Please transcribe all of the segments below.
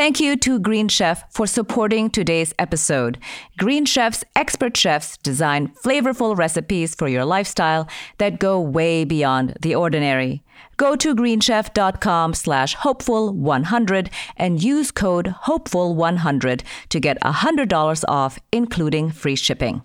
Thank you to Green Chef for supporting today's episode. Green Chef's expert chefs design flavorful recipes for your lifestyle that go way beyond the ordinary. Go to greenchef.com slash hopeful100 and use code hopeful100 to get $100 off, including free shipping.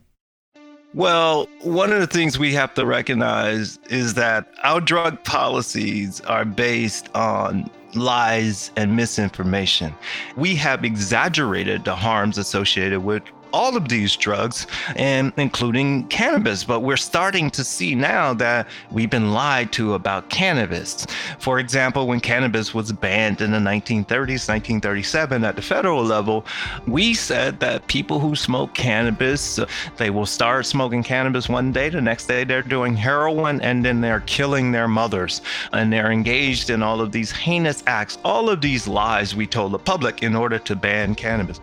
Well, one of the things we have to recognize is that our drug policies are based on lies and misinformation. We have exaggerated the harms associated with all of these drugs, and including cannabis. But we're starting to see now that we've been lied to about cannabis. For example, when cannabis was banned in the 1930s, 1937 at the federal level, we said that people who smoke cannabis, they will start smoking cannabis one day, the next day they're doing heroin, and then they're killing their mothers, and they're engaged in all of these heinous acts. All of these lies we told the public in order to ban cannabis.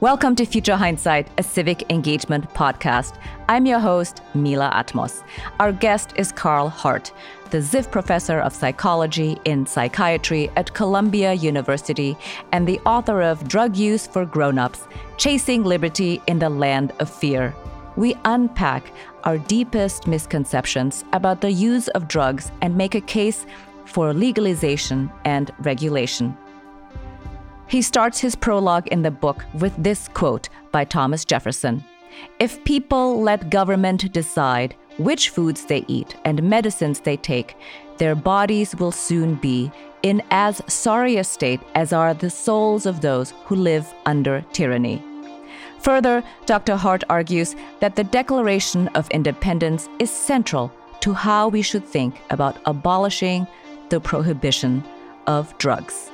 Welcome to Future Hindsight, a civic engagement podcast. I'm your host, Mila Atmos. Our guest is Carl Hart, the Ziff Professor of Psychology in Psychiatry at Columbia University and the author of Drug Use for Grown-Ups, Chasing Liberty in the Land of Fear. We unpack our deepest misconceptions about the use of drugs and make a case for legalization and regulation. He starts his prologue in the book with this quote by Thomas Jefferson If people let government decide which foods they eat and medicines they take, their bodies will soon be in as sorry a state as are the souls of those who live under tyranny. Further, Dr. Hart argues that the Declaration of Independence is central to how we should think about abolishing the prohibition of drugs.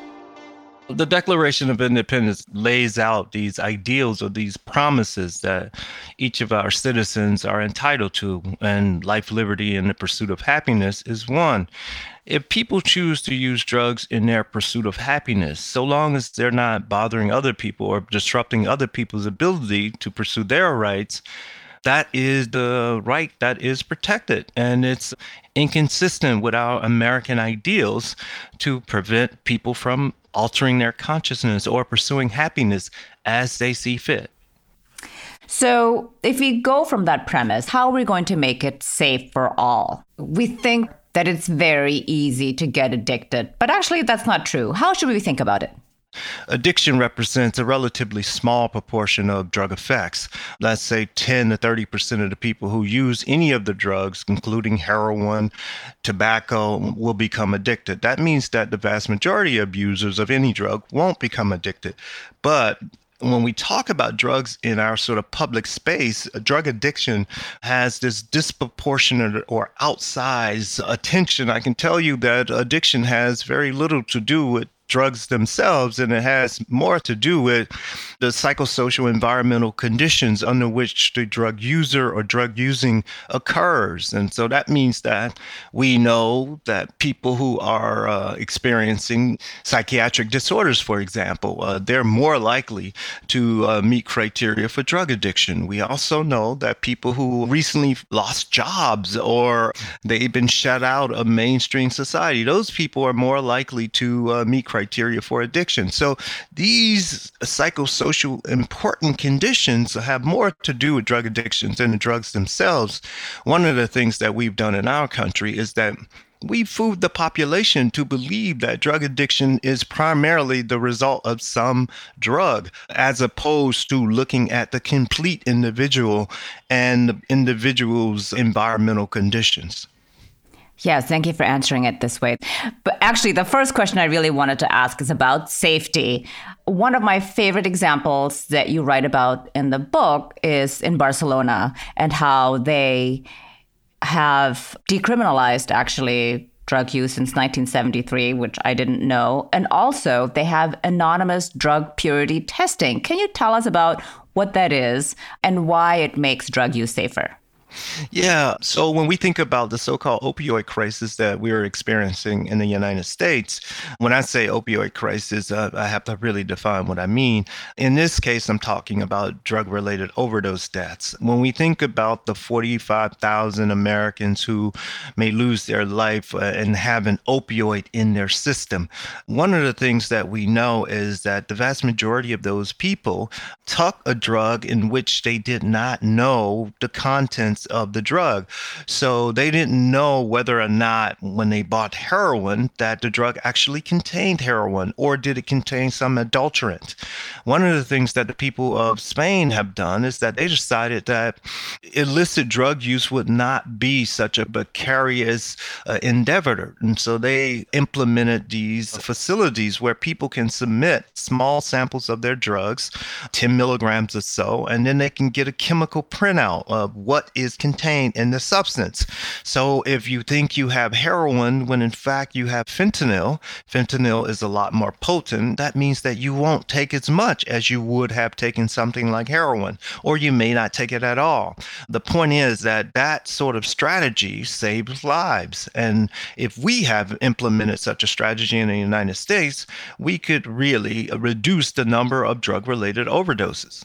The Declaration of Independence lays out these ideals or these promises that each of our citizens are entitled to, and life, liberty, and the pursuit of happiness is one. If people choose to use drugs in their pursuit of happiness, so long as they're not bothering other people or disrupting other people's ability to pursue their rights, that is the right that is protected. And it's inconsistent with our American ideals to prevent people from altering their consciousness or pursuing happiness as they see fit. So, if we go from that premise, how are we going to make it safe for all? We think that it's very easy to get addicted, but actually, that's not true. How should we think about it? Addiction represents a relatively small proportion of drug effects. Let's say 10 to 30% of the people who use any of the drugs, including heroin, tobacco, will become addicted. That means that the vast majority of users of any drug won't become addicted. But when we talk about drugs in our sort of public space, drug addiction has this disproportionate or outsized attention. I can tell you that addiction has very little to do with drugs themselves, and it has more to do with the psychosocial environmental conditions under which the drug user or drug using occurs. And so that means that we know that people who are uh, experiencing psychiatric disorders, for example, uh, they're more likely to uh, meet criteria for drug addiction. We also know that people who recently lost jobs or they've been shut out of mainstream society, those people are more likely to uh, meet criteria for addiction. So these psychosocial important conditions have more to do with drug addictions than the drugs themselves. One of the things that we've done in our country is that we fooled the population to believe that drug addiction is primarily the result of some drug, as opposed to looking at the complete individual and the individual's environmental conditions. Yes, thank you for answering it this way. But actually, the first question I really wanted to ask is about safety. One of my favorite examples that you write about in the book is in Barcelona and how they have decriminalized actually drug use since 1973, which I didn't know. And also, they have anonymous drug purity testing. Can you tell us about what that is and why it makes drug use safer? Yeah. So when we think about the so called opioid crisis that we're experiencing in the United States, when I say opioid crisis, uh, I have to really define what I mean. In this case, I'm talking about drug related overdose deaths. When we think about the 45,000 Americans who may lose their life uh, and have an opioid in their system, one of the things that we know is that the vast majority of those people took a drug in which they did not know the contents of the drug. So they didn't know whether or not when they bought heroin that the drug actually contained heroin or did it contain some adulterant. One of the things that the people of Spain have done is that they decided that illicit drug use would not be such a precarious uh, endeavor. And so they implemented these facilities where people can submit small samples of their drugs, 10 milligrams or so, and then they can get a chemical printout of what is contained in the substance. So if you think you have heroin when in fact you have fentanyl, fentanyl is a lot more potent. That means that you won't take as much as you would have taken something like heroin, or you may not take it at all. The point is that that sort of strategy saves lives. And if we have implemented such a strategy in the United States, we could really reduce the number of drug related overdoses.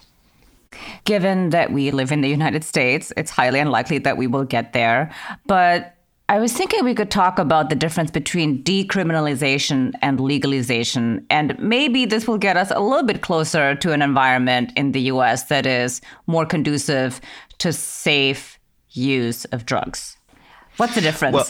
Given that we live in the United States, it's highly unlikely that we will get there. But I was thinking we could talk about the difference between decriminalization and legalization. And maybe this will get us a little bit closer to an environment in the US that is more conducive to safe use of drugs. What's the difference? Well,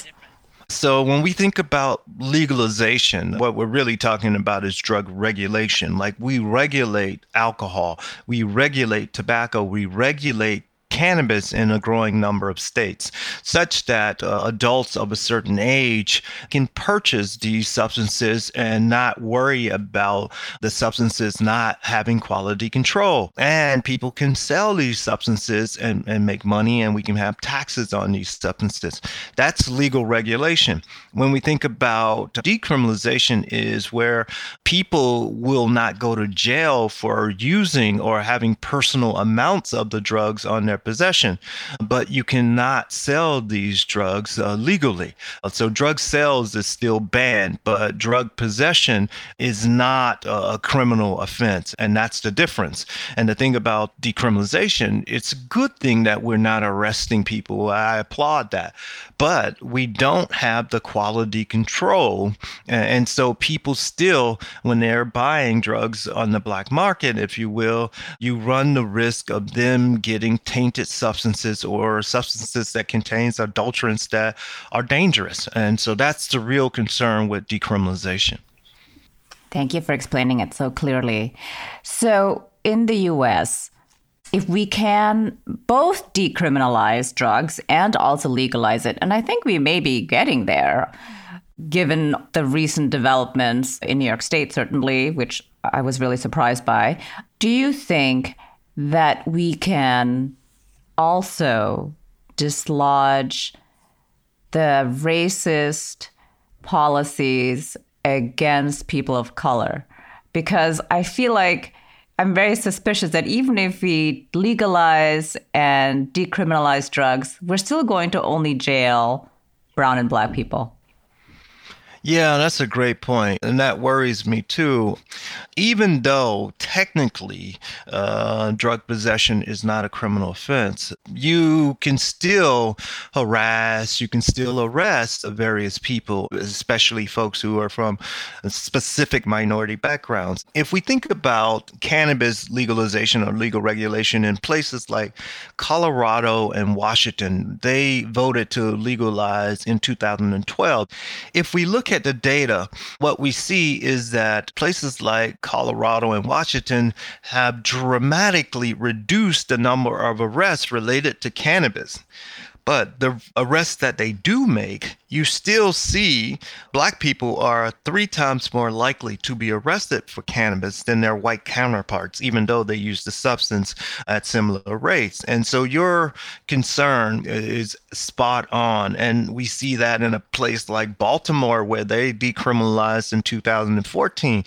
so, when we think about legalization, what we're really talking about is drug regulation. Like we regulate alcohol, we regulate tobacco, we regulate cannabis in a growing number of states, such that uh, adults of a certain age can purchase these substances and not worry about the substances not having quality control. And people can sell these substances and, and make money, and we can have taxes on these substances. That's legal regulation. When we think about decriminalization, is where people will not go to jail for using or having personal amounts of the drugs on their possession, but you cannot sell these drugs uh, legally. So drug sales is still banned, but drug possession is not a, a criminal offense, and that's the difference. And the thing about decriminalization, it's a good thing that we're not arresting people. I applaud that, but we don't have the quality control, and so people still, when they're buying drugs on the black market, if you will, you run the risk of them getting tainted tainted substances or substances that contains adulterants that are dangerous. And so that's the real concern with decriminalization. Thank you for explaining it so clearly. So in the US, if we can both decriminalize drugs and also legalize it, and I think we may be getting there, given the recent developments in New York State, certainly, which I was really surprised by. Do you think that we can also dislodge the racist policies against people of color because I feel like I'm very suspicious that even if we legalize and decriminalize drugs, we're still going to only jail brown and black people. Yeah, that's a great point, and that worries me too. Even though technically uh, drug possession is not a criminal offense, you can still harass, you can still arrest various people, especially folks who are from specific minority backgrounds. If we think about cannabis legalization or legal regulation in places like Colorado and Washington, they voted to legalize in 2012. If we look at the data, what we see is that places like Colorado and Washington have dramatically reduced the number of arrests related to cannabis. But the arrests that they do make you still see black people are three times more likely to be arrested for cannabis than their white counterparts, even though they use the substance at similar rates. And so your concern is spot on. And we see that in a place like Baltimore, where they decriminalized in 2014.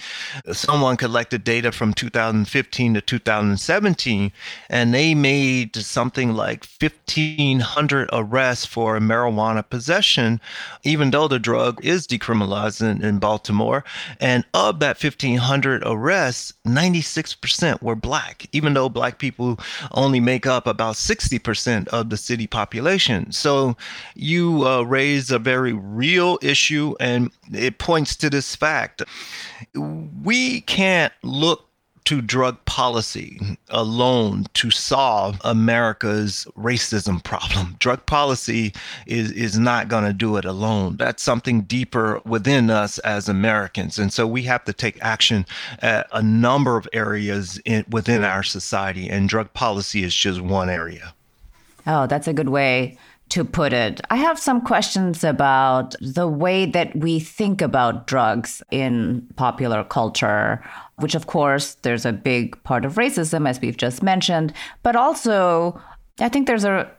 Someone collected data from 2015 to 2017, and they made something like 1,500 arrests for marijuana possession even though the drug is decriminalized in, in Baltimore. And of that 1,500 arrests, 96% were black, even though black people only make up about 60% of the city population. So you uh, raise a very real issue, and it points to this fact. We can't look to drug policy alone to solve America's racism problem. Drug policy is, is not going to do it alone. That's something deeper within us as Americans. And so we have to take action at a number of areas in, within our society, and drug policy is just one area. Oh, that's a good way to put it. I have some questions about the way that we think about drugs in popular culture, which, of course, there's a big part of racism, as we've just mentioned, but also I think there's a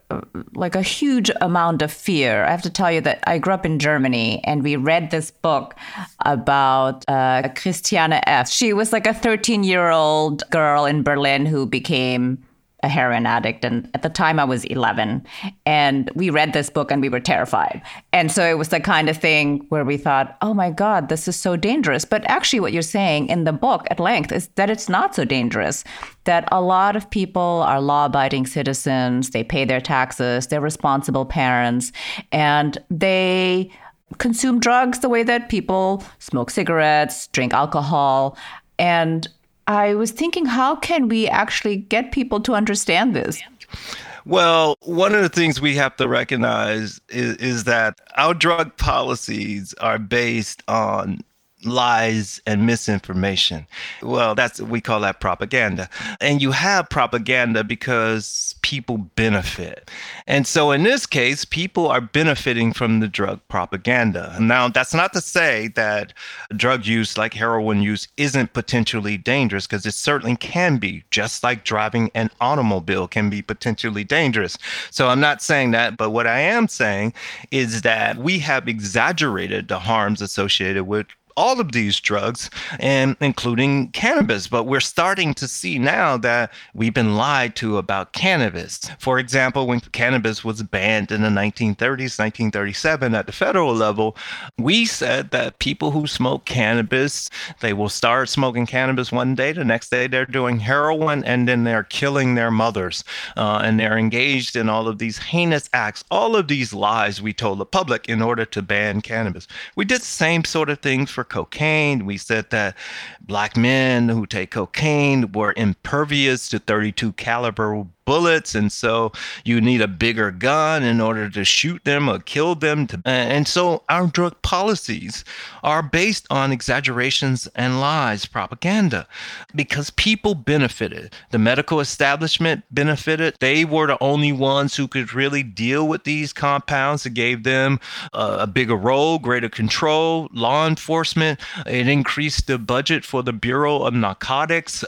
like a huge amount of fear. I have to tell you that I grew up in Germany and we read this book about uh, Christiane F. She was like a 13 year old girl in Berlin who became a heroin addict. And at the time, I was 11. And we read this book and we were terrified. And so it was the kind of thing where we thought, oh my God, this is so dangerous. But actually, what you're saying in the book at length is that it's not so dangerous, that a lot of people are law abiding citizens, they pay their taxes, they're responsible parents, and they consume drugs the way that people smoke cigarettes, drink alcohol. And I was thinking, how can we actually get people to understand this? Well, one of the things we have to recognize is, is that our drug policies are based on lies and misinformation. Well, that's we call that propaganda. And you have propaganda because people benefit. And so in this case, people are benefiting from the drug propaganda. Now, that's not to say that drug use like heroin use isn't potentially dangerous because it certainly can be, just like driving an automobile can be potentially dangerous. So I'm not saying that, but what I am saying is that we have exaggerated the harms associated with all of these drugs, and including cannabis. But we're starting to see now that we've been lied to about cannabis. For example, when cannabis was banned in the 1930s, 1937 at the federal level, we said that people who smoke cannabis, they will start smoking cannabis one day, the next day they're doing heroin, and then they're killing their mothers, uh, and they're engaged in all of these heinous acts. All of these lies we told the public in order to ban cannabis. We did the same sort of things for for cocaine. We said that black men who take cocaine were impervious to 32 caliber bullets and so you need a bigger gun in order to shoot them or kill them to, and so our drug policies are based on exaggerations and lies propaganda. Because people benefited. The medical establishment benefited. They were the only ones who could really deal with these compounds it gave them a, a bigger role greater control law enforcement. It increased the budget for the bureau of narcotics.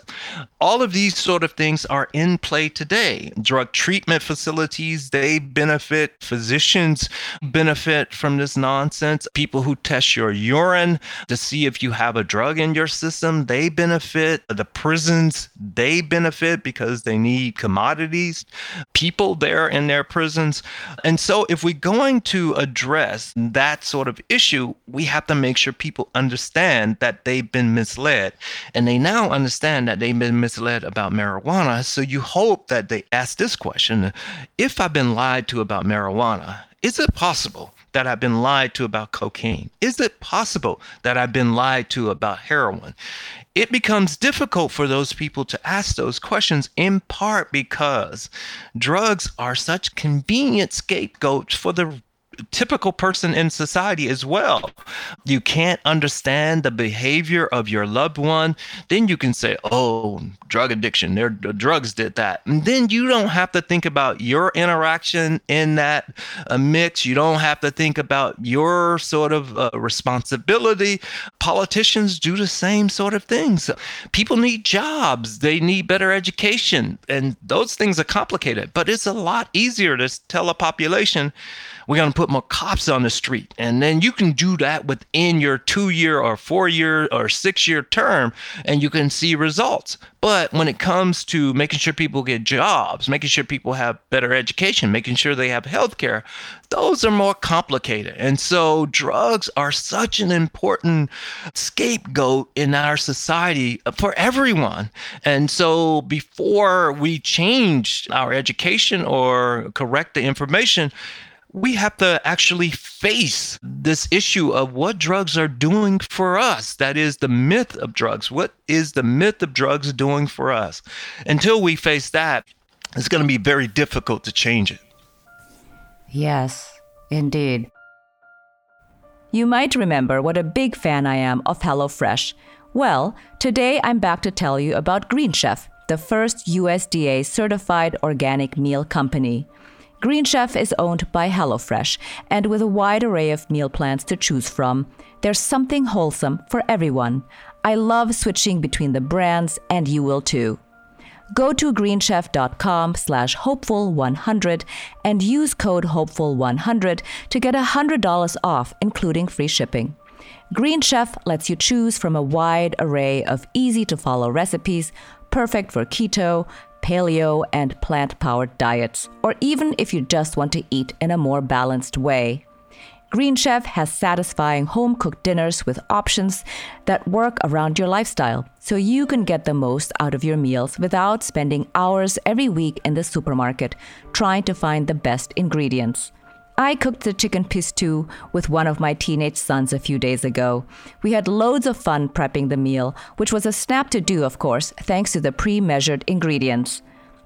All of these sort of things are in play today Drug treatment facilities, they benefit. Physicians benefit from this nonsense. People who test your urine to see if you have a drug in your system, they benefit. The prisons, they benefit because they need commodities, people there in their prisons. And so, if we're going to address that sort of issue, we have to make sure people understand that they've been misled. And they now understand that they've been misled about marijuana. So, you hope that they ask this question If I've been lied to about marijuana, is it possible that I've been lied to about cocaine? Is it possible that I've been lied to about heroin? It becomes difficult for those people to ask those questions in part because drugs are such convenient scapegoats for the typical person in society as well. You can't understand the behavior of your loved one, then you can say, "Oh, drug addiction, their drugs did that." And then you don't have to think about your interaction in that uh, mix. You don't have to think about your sort of uh, responsibility. Politicians do the same sort of things. People need jobs, they need better education, and those things are complicated, but it's a lot easier to tell a population we're going to put more cops on the street. And then you can do that within your two year or four year or six year term, and you can see results. But when it comes to making sure people get jobs, making sure people have better education, making sure they have health care, those are more complicated. And so drugs are such an important scapegoat in our society for everyone. And so before we change our education or correct the information, we have to actually face this issue of what drugs are doing for us. That is the myth of drugs. What is the myth of drugs doing for us? Until we face that, it's going to be very difficult to change it. Yes, indeed. You might remember what a big fan I am of HelloFresh. Well, today I'm back to tell you about Green Chef, the first USDA certified organic meal company. Green Chef is owned by HelloFresh, and with a wide array of meal plans to choose from, there's something wholesome for everyone. I love switching between the brands, and you will too. Go to greenchef.com slash hopeful100 and use code hopeful100 to get $100 off, including free shipping. Green Chef lets you choose from a wide array of easy to follow recipes, perfect for keto, paleo, and plant powered diets, or even if you just want to eat in a more balanced way. Green Chef has satisfying home cooked dinners with options that work around your lifestyle, so you can get the most out of your meals without spending hours every week in the supermarket trying to find the best ingredients. I cooked the chicken pistou with one of my teenage sons a few days ago. We had loads of fun prepping the meal, which was a snap to do, of course, thanks to the pre measured ingredients.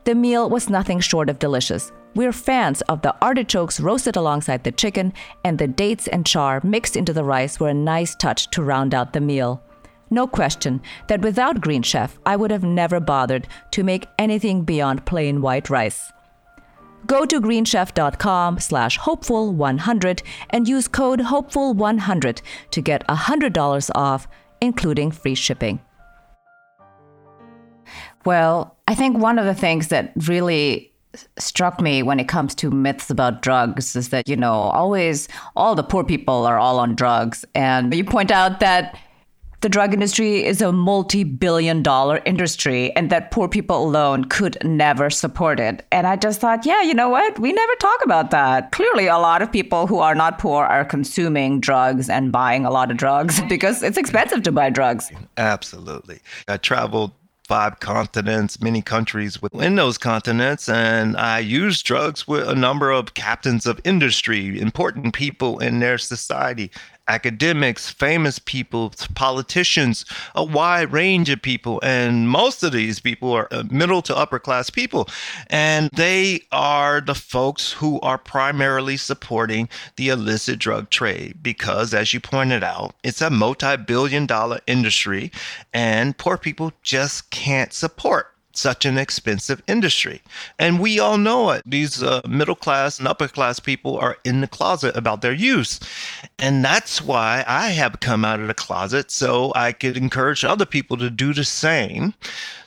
The meal was nothing short of delicious. We're fans of the artichokes roasted alongside the chicken, and the dates and char mixed into the rice were a nice touch to round out the meal. No question that without Green Chef, I would have never bothered to make anything beyond plain white rice. Go to greenchef.com slash hopeful100 and use code hopeful100 to get $100 off, including free shipping. Well, I think one of the things that really struck me when it comes to myths about drugs is that, you know, always all the poor people are all on drugs. And you point out that the drug industry is a multi billion dollar industry and that poor people alone could never support it. And I just thought, yeah, you know what? We never talk about that. Clearly, a lot of people who are not poor are consuming drugs and buying a lot of drugs because it's expensive to buy drugs. Absolutely. I traveled five continents, many countries within those continents. And I used drugs with a number of captains of industry, important people in their society academics, famous people, politicians, a wide range of people. And most of these people are uh, middle to upper class people. And they are the folks who are primarily supporting the illicit drug trade because, as you pointed out, it's a multi billion dollar industry and poor people just can't support such an expensive industry. And we all know it. These uh, middle class and upper class people are in the closet about their use. And that's why I have come out of the closet so I could encourage other people to do the same.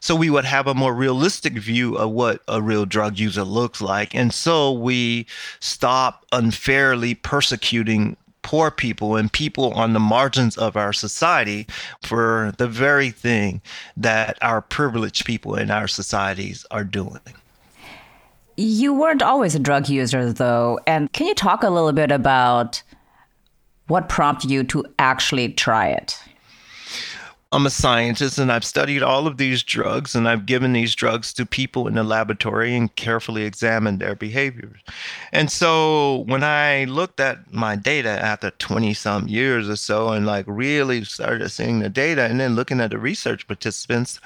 So we would have a more realistic view of what a real drug user looks like. And so we stop unfairly persecuting poor people and people on the margins of our society for the very thing that our privileged people in our societies are doing. You weren't always a drug user, though. And can you talk a little bit about what prompted you to actually try it? I'm a scientist and I've studied all of these drugs and I've given these drugs to people in the laboratory and carefully examined their behaviors. And so when I looked at my data after 20 some years or so and like really started seeing the data and then looking at the research participants,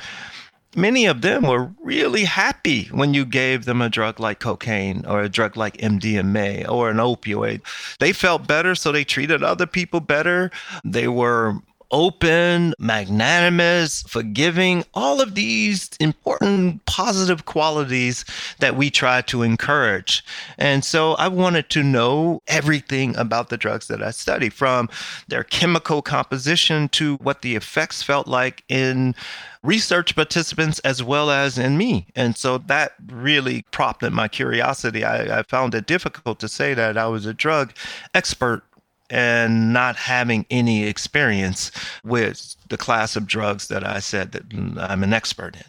many of them were really happy when you gave them a drug like cocaine or a drug like MDMA or an opioid. They felt better, so they treated other people better. They were open, magnanimous, forgiving, all of these important positive qualities that we try to encourage. And so I wanted to know everything about the drugs that I study from their chemical composition to what the effects felt like in research participants as well as in me. And so that really prompted my curiosity. I, I found it difficult to say that I was a drug expert and not having any experience with the class of drugs that I said that I'm an expert in.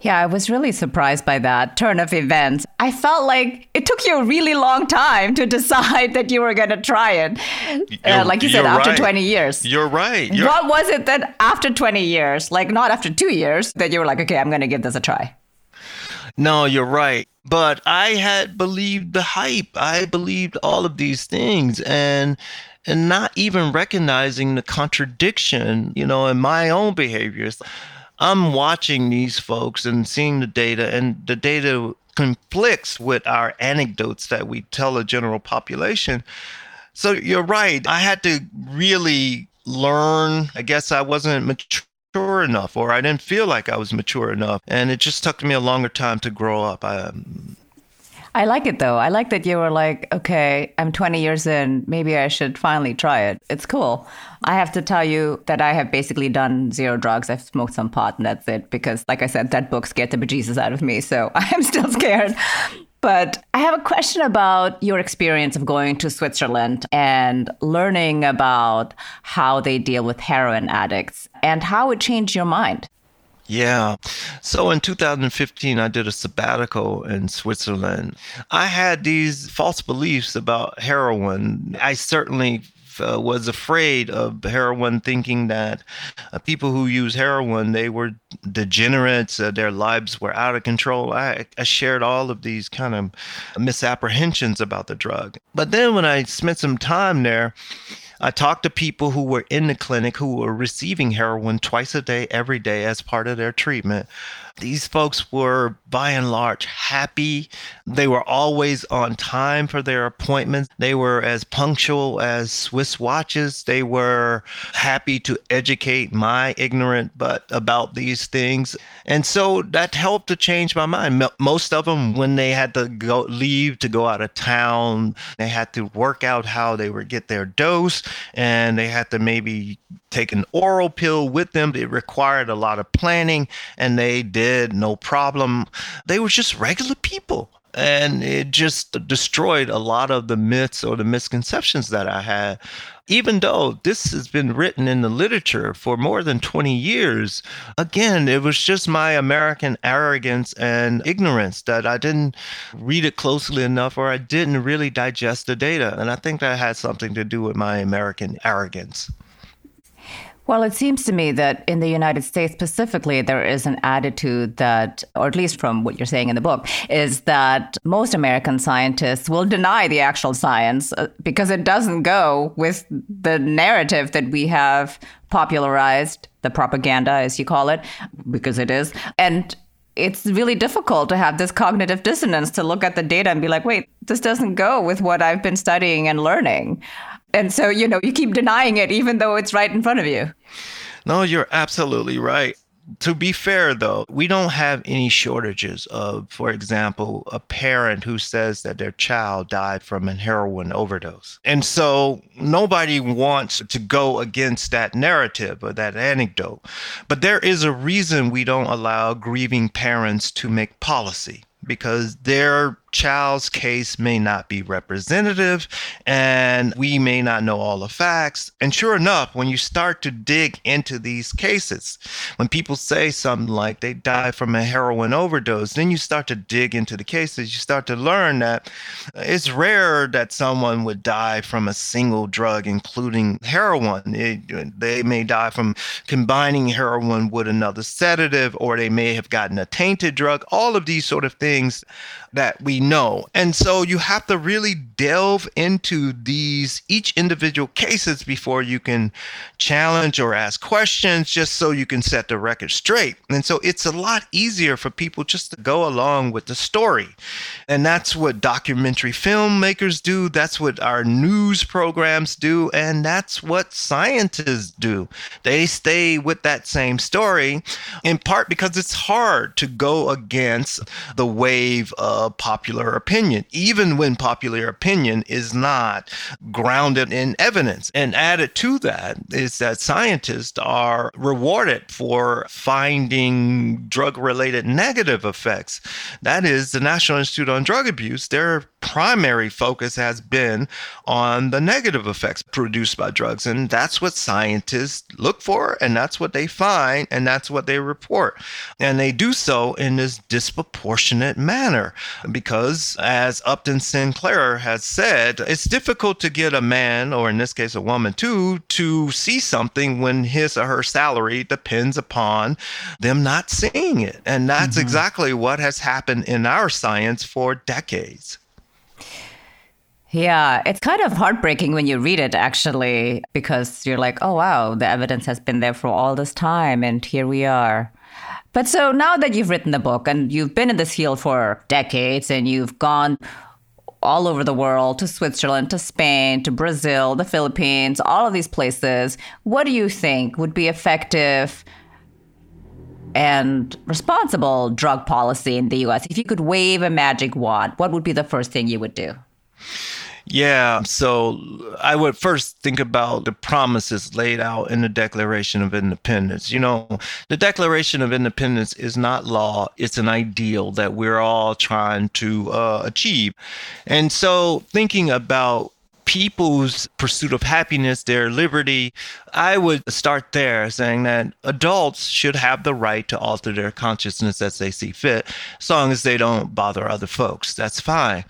Yeah, I was really surprised by that turn of events. I felt like it took you a really long time to decide that you were going to try it. Uh, like you said, after right. 20 years. You're right. You're... What was it that after 20 years, like not after two years, that you were like, okay, I'm going to give this a try? No, you're right but I had believed the hype. I believed all of these things and and not even recognizing the contradiction, you know, in my own behaviors. I'm watching these folks and seeing the data and the data conflicts with our anecdotes that we tell the general population. So you're right. I had to really learn. I guess I wasn't mature mature enough or I didn't feel like I was mature enough. And it just took me a longer time to grow up. I, um, I like it though. I like that you were like, okay, I'm 20 years in. Maybe I should finally try it. It's cool. I have to tell you that I have basically done zero drugs. I've smoked some pot and that's it. Because, like I said, that book scared the bejesus out of me. So I am still scared. But I have a question about your experience of going to Switzerland and learning about how they deal with heroin addicts and how it changed your mind. Yeah. So in 2015, I did a sabbatical in Switzerland. I had these false beliefs about heroin. I certainly uh, was afraid of heroin, thinking that uh, people who use heroin they were degenerates, uh, their lives were out of control. I, I shared all of these kind of misapprehensions about the drug. But then when I spent some time there, I talked to people who were in the clinic who were receiving heroin twice a day, every day as part of their treatment. These folks were by and large happy. They were always on time for their appointments. They were as punctual as Swiss watches. They were happy to educate my ignorant but about these things. And so that helped to change my mind. Most of them, when they had to go leave to go out of town, they had to work out how they would get their dose and they had to maybe take an oral pill with them. It required a lot of planning and they did no problem. They were just regular people. And it just destroyed a lot of the myths or the misconceptions that I had. Even though this has been written in the literature for more than 20 years, again, it was just my American arrogance and ignorance that I didn't read it closely enough or I didn't really digest the data. And I think that had something to do with my American arrogance. Well, it seems to me that in the United States specifically, there is an attitude that, or at least from what you're saying in the book, is that most American scientists will deny the actual science uh, because it doesn't go with the narrative that we have popularized, the propaganda, as you call it, because it is. And it's really difficult to have this cognitive dissonance to look at the data and be like, wait, this doesn't go with what I've been studying and learning. And so, you know, you keep denying it even though it's right in front of you. No, you're absolutely right. To be fair, though, we don't have any shortages of, for example, a parent who says that their child died from a heroin overdose. And so nobody wants to go against that narrative or that anecdote. But there is a reason we don't allow grieving parents to make policy because their child's case may not be representative and we may not know all the facts. And sure enough, when you start to dig into these cases, when people say something like they died from a heroin overdose, then you start to dig into the cases. You start to learn that it's rare that someone would die from a single drug, including heroin. It, they may die from combining heroin with another sedative, or they may have gotten a tainted drug. All of these sort of things that we know. And so you have to really delve into these each individual cases before you can challenge or ask questions just so you can set the record straight. And so it's a lot easier for people just to go along with the story. And that's what documentary filmmakers do, that's what our news programs do, and that's what scientists do. They stay with that same story in part because it's hard to go against the wave of popular opinion, even when popular opinion is not grounded in evidence. And added to that is that scientists are rewarded for finding drug related negative effects. That is, the National Institute on Drug Abuse, their primary focus has been on the negative effects produced by drugs. And that's what scientists look for, and that's what they find, and that's what they report. And they do so in this disproportionate manner because, as Upton Sinclair has said, it's difficult to get a man, or in this case, a woman too, to see something when his or her salary depends upon them not seeing it. And that's mm-hmm. exactly what has happened in our science for decades. Yeah, it's kind of heartbreaking when you read it, actually, because you're like, oh, wow, the evidence has been there for all this time, and here we are. But so now that you've written the book and you've been in this field for decades and you've gone all over the world to Switzerland, to Spain, to Brazil, the Philippines, all of these places, what do you think would be effective and responsible drug policy in the US? If you could wave a magic wand, what would be the first thing you would do? Yeah, so I would first think about the promises laid out in the Declaration of Independence. You know, the Declaration of Independence is not law, it's an ideal that we're all trying to uh, achieve. And so thinking about people's pursuit of happiness, their liberty, I would start there saying that adults should have the right to alter their consciousness as they see fit, as long as they don't bother other folks. That's fine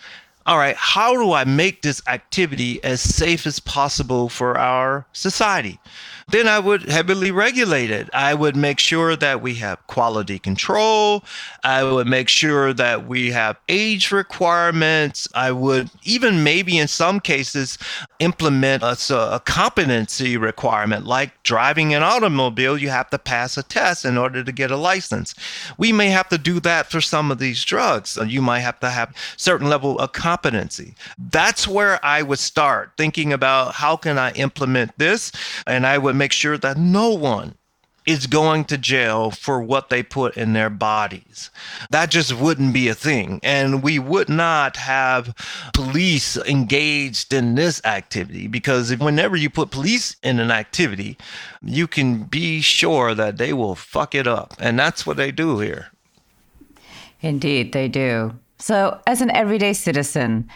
all right, how do I make this activity as safe as possible for our society? Then I would heavily regulate it. I would make sure that we have quality control. I would make sure that we have age requirements. I would even maybe in some cases implement a, a competency requirement like driving an automobile, you have to pass a test in order to get a license. We may have to do that for some of these drugs. You might have to have certain level of competency. That's where I would start thinking about how can I implement this and I would make sure that no one is going to jail for what they put in their bodies. That just wouldn't be a thing. And we would not have police engaged in this activity because whenever you put police in an activity, you can be sure that they will fuck it up. And that's what they do here. Indeed, they do. So, as an everyday citizen,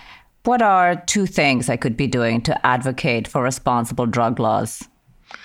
what are two things I could be doing to advocate for responsible drug laws?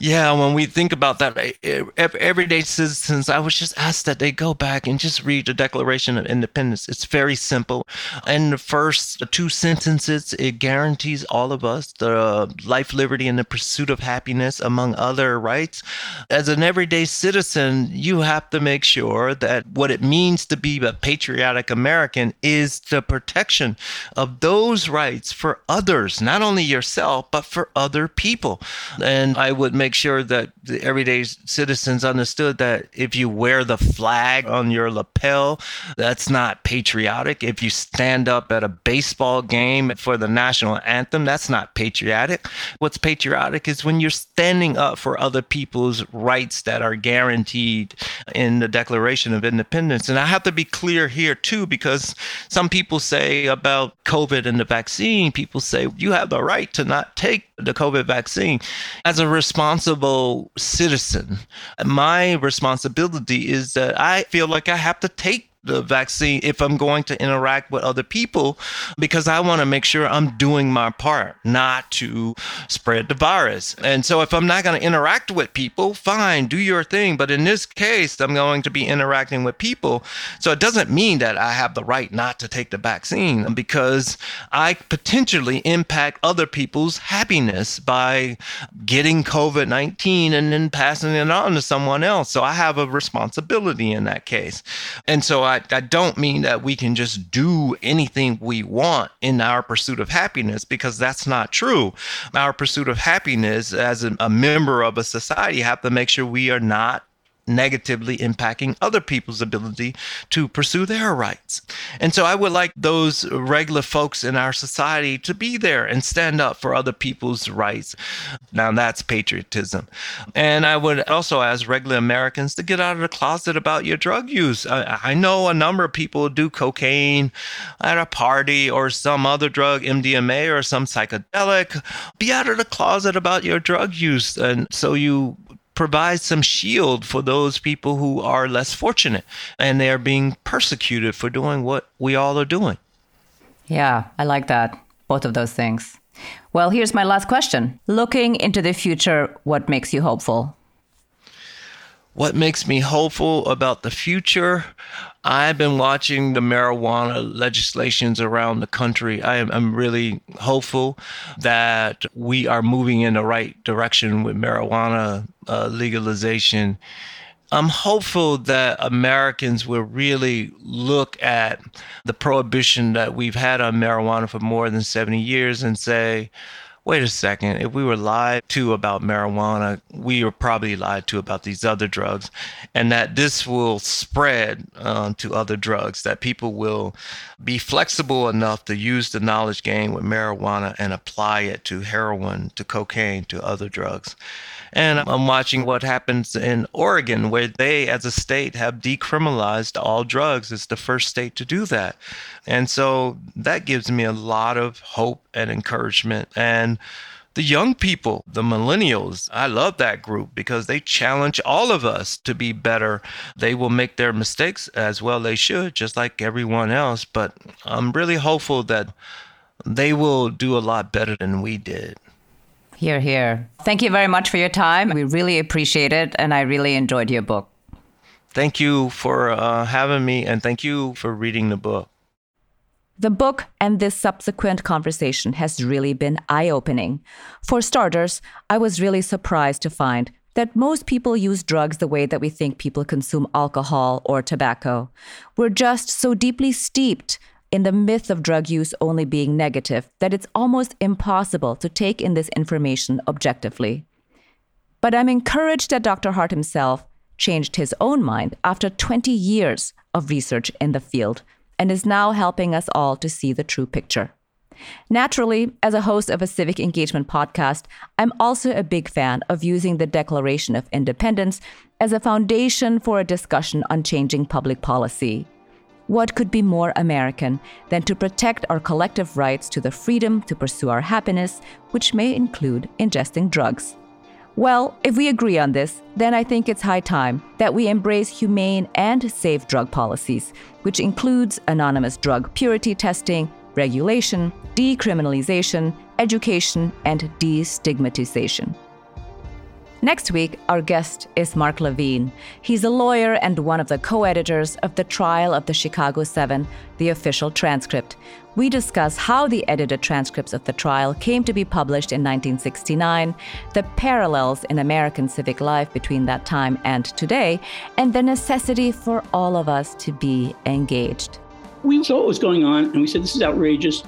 Yeah, when we think about that, everyday citizens, I was just asked that they go back and just read the Declaration of Independence. It's very simple. In the first two sentences, it guarantees all of us the life, liberty, and the pursuit of happiness, among other rights. As an everyday citizen, you have to make sure that what it means to be a patriotic American is the protection of those rights for others, not only yourself, but for other people. And I would make make sure that the everyday citizens understood that if you wear the flag on your lapel, that's not patriotic. If you stand up at a baseball game for the national anthem, that's not patriotic. What's patriotic is when you're standing up for other people's rights that are guaranteed in the Declaration of Independence. And I have to be clear here too, because some people say about COVID and the vaccine, people say you have the right to not take the COVID vaccine. As a responsible citizen, my responsibility is that I feel like I have to take the vaccine if I'm going to interact with other people because I want to make sure I'm doing my part not to spread the virus. And so if I'm not going to interact with people, fine, do your thing. But in this case, I'm going to be interacting with people. So it doesn't mean that I have the right not to take the vaccine because I potentially impact other people's happiness by getting COVID 19 and then passing it on to someone else. So I have a responsibility in that case. And so I, don't mean that we can just do anything we want in our pursuit of happiness because that's not true. Our pursuit of happiness as a member of a society have to make sure we are not negatively impacting other people's ability to pursue their rights. And so I would like those regular folks in our society to be there and stand up for other people's rights. Now that's patriotism. And I would also ask regular Americans to get out of the closet about your drug use. I, I know a number of people do cocaine at a party or some other drug, MDMA or some psychedelic. Be out of the closet about your drug use. And so you provide some shield for those people who are less fortunate and they are being persecuted for doing what we all are doing. Yeah, I like that. Both of those things. Well, here's my last question. Looking into the future, what makes you hopeful? What makes me hopeful about the future? I've been watching the marijuana legislations around the country. I am I'm really hopeful that we are moving in the right direction with marijuana uh, legalization. I'm hopeful that Americans will really look at the prohibition that we've had on marijuana for more than 70 years and say, wait a second, if we were lied to about marijuana, we were probably lied to about these other drugs, and that this will spread uh, to other drugs, that people will be flexible enough to use the knowledge gained with marijuana and apply it to heroin, to cocaine, to other drugs. And I'm watching what happens in Oregon, where they, as a state, have decriminalized all drugs. It's the first state to do that. And so that gives me a lot of hope and encouragement. And the young people, the millennials, I love that group because they challenge all of us to be better. They will make their mistakes as well they should, just like everyone else. But I'm really hopeful that they will do a lot better than we did. Hear, hear. Thank you very much for your time. We really appreciate it, and I really enjoyed your book. Thank you for uh, having me, and thank you for reading the book. The book and this subsequent conversation has really been eye opening. For starters, I was really surprised to find that most people use drugs the way that we think people consume alcohol or tobacco. We're just so deeply steeped in the myth of drug use only being negative that it's almost impossible to take in this information objectively. But I'm encouraged that Dr. Hart himself changed his own mind after 20 years of research in the field and is now helping us all to see the true picture. Naturally, as a host of a civic engagement podcast, I'm also a big fan of using the Declaration of Independence as a foundation for a discussion on changing public policy. What could be more American than to protect our collective rights to the freedom to pursue our happiness, which may include ingesting drugs? Well, if we agree on this, then I think it's high time that we embrace humane and safe drug policies, which includes anonymous drug purity testing, regulation, decriminalization, education, and destigmatization. Next week, our guest is Mark Levine. He's a lawyer and one of the co editors of the trial of the Chicago Seven, the official transcript. We discuss how the edited transcripts of the trial came to be published in 1969, the parallels in American civic life between that time and today, and the necessity for all of us to be engaged. We saw what was going on and we said, This is outrageous.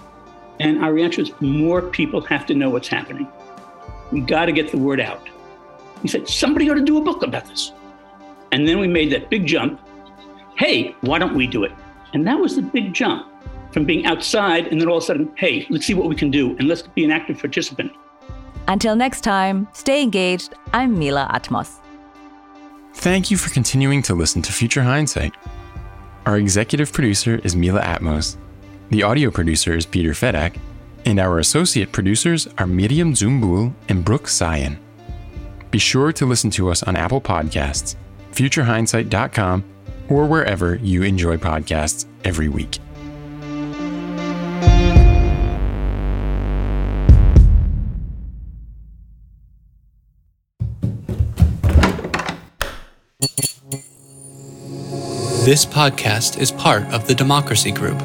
And our reaction was, More people have to know what's happening. We got to get the word out. He said, somebody ought to do a book about this. And then we made that big jump. Hey, why don't we do it? And that was the big jump from being outside and then all of a sudden, hey, let's see what we can do and let's be an active participant. Until next time, stay engaged. I'm Mila Atmos. Thank you for continuing to listen to Future Hindsight. Our executive producer is Mila Atmos. The audio producer is Peter Fedak. And our associate producers are Miriam Zumbul and Brooke Sion. Be sure to listen to us on Apple Podcasts, futurehindsight.com, or wherever you enjoy podcasts every week. This podcast is part of the Democracy Group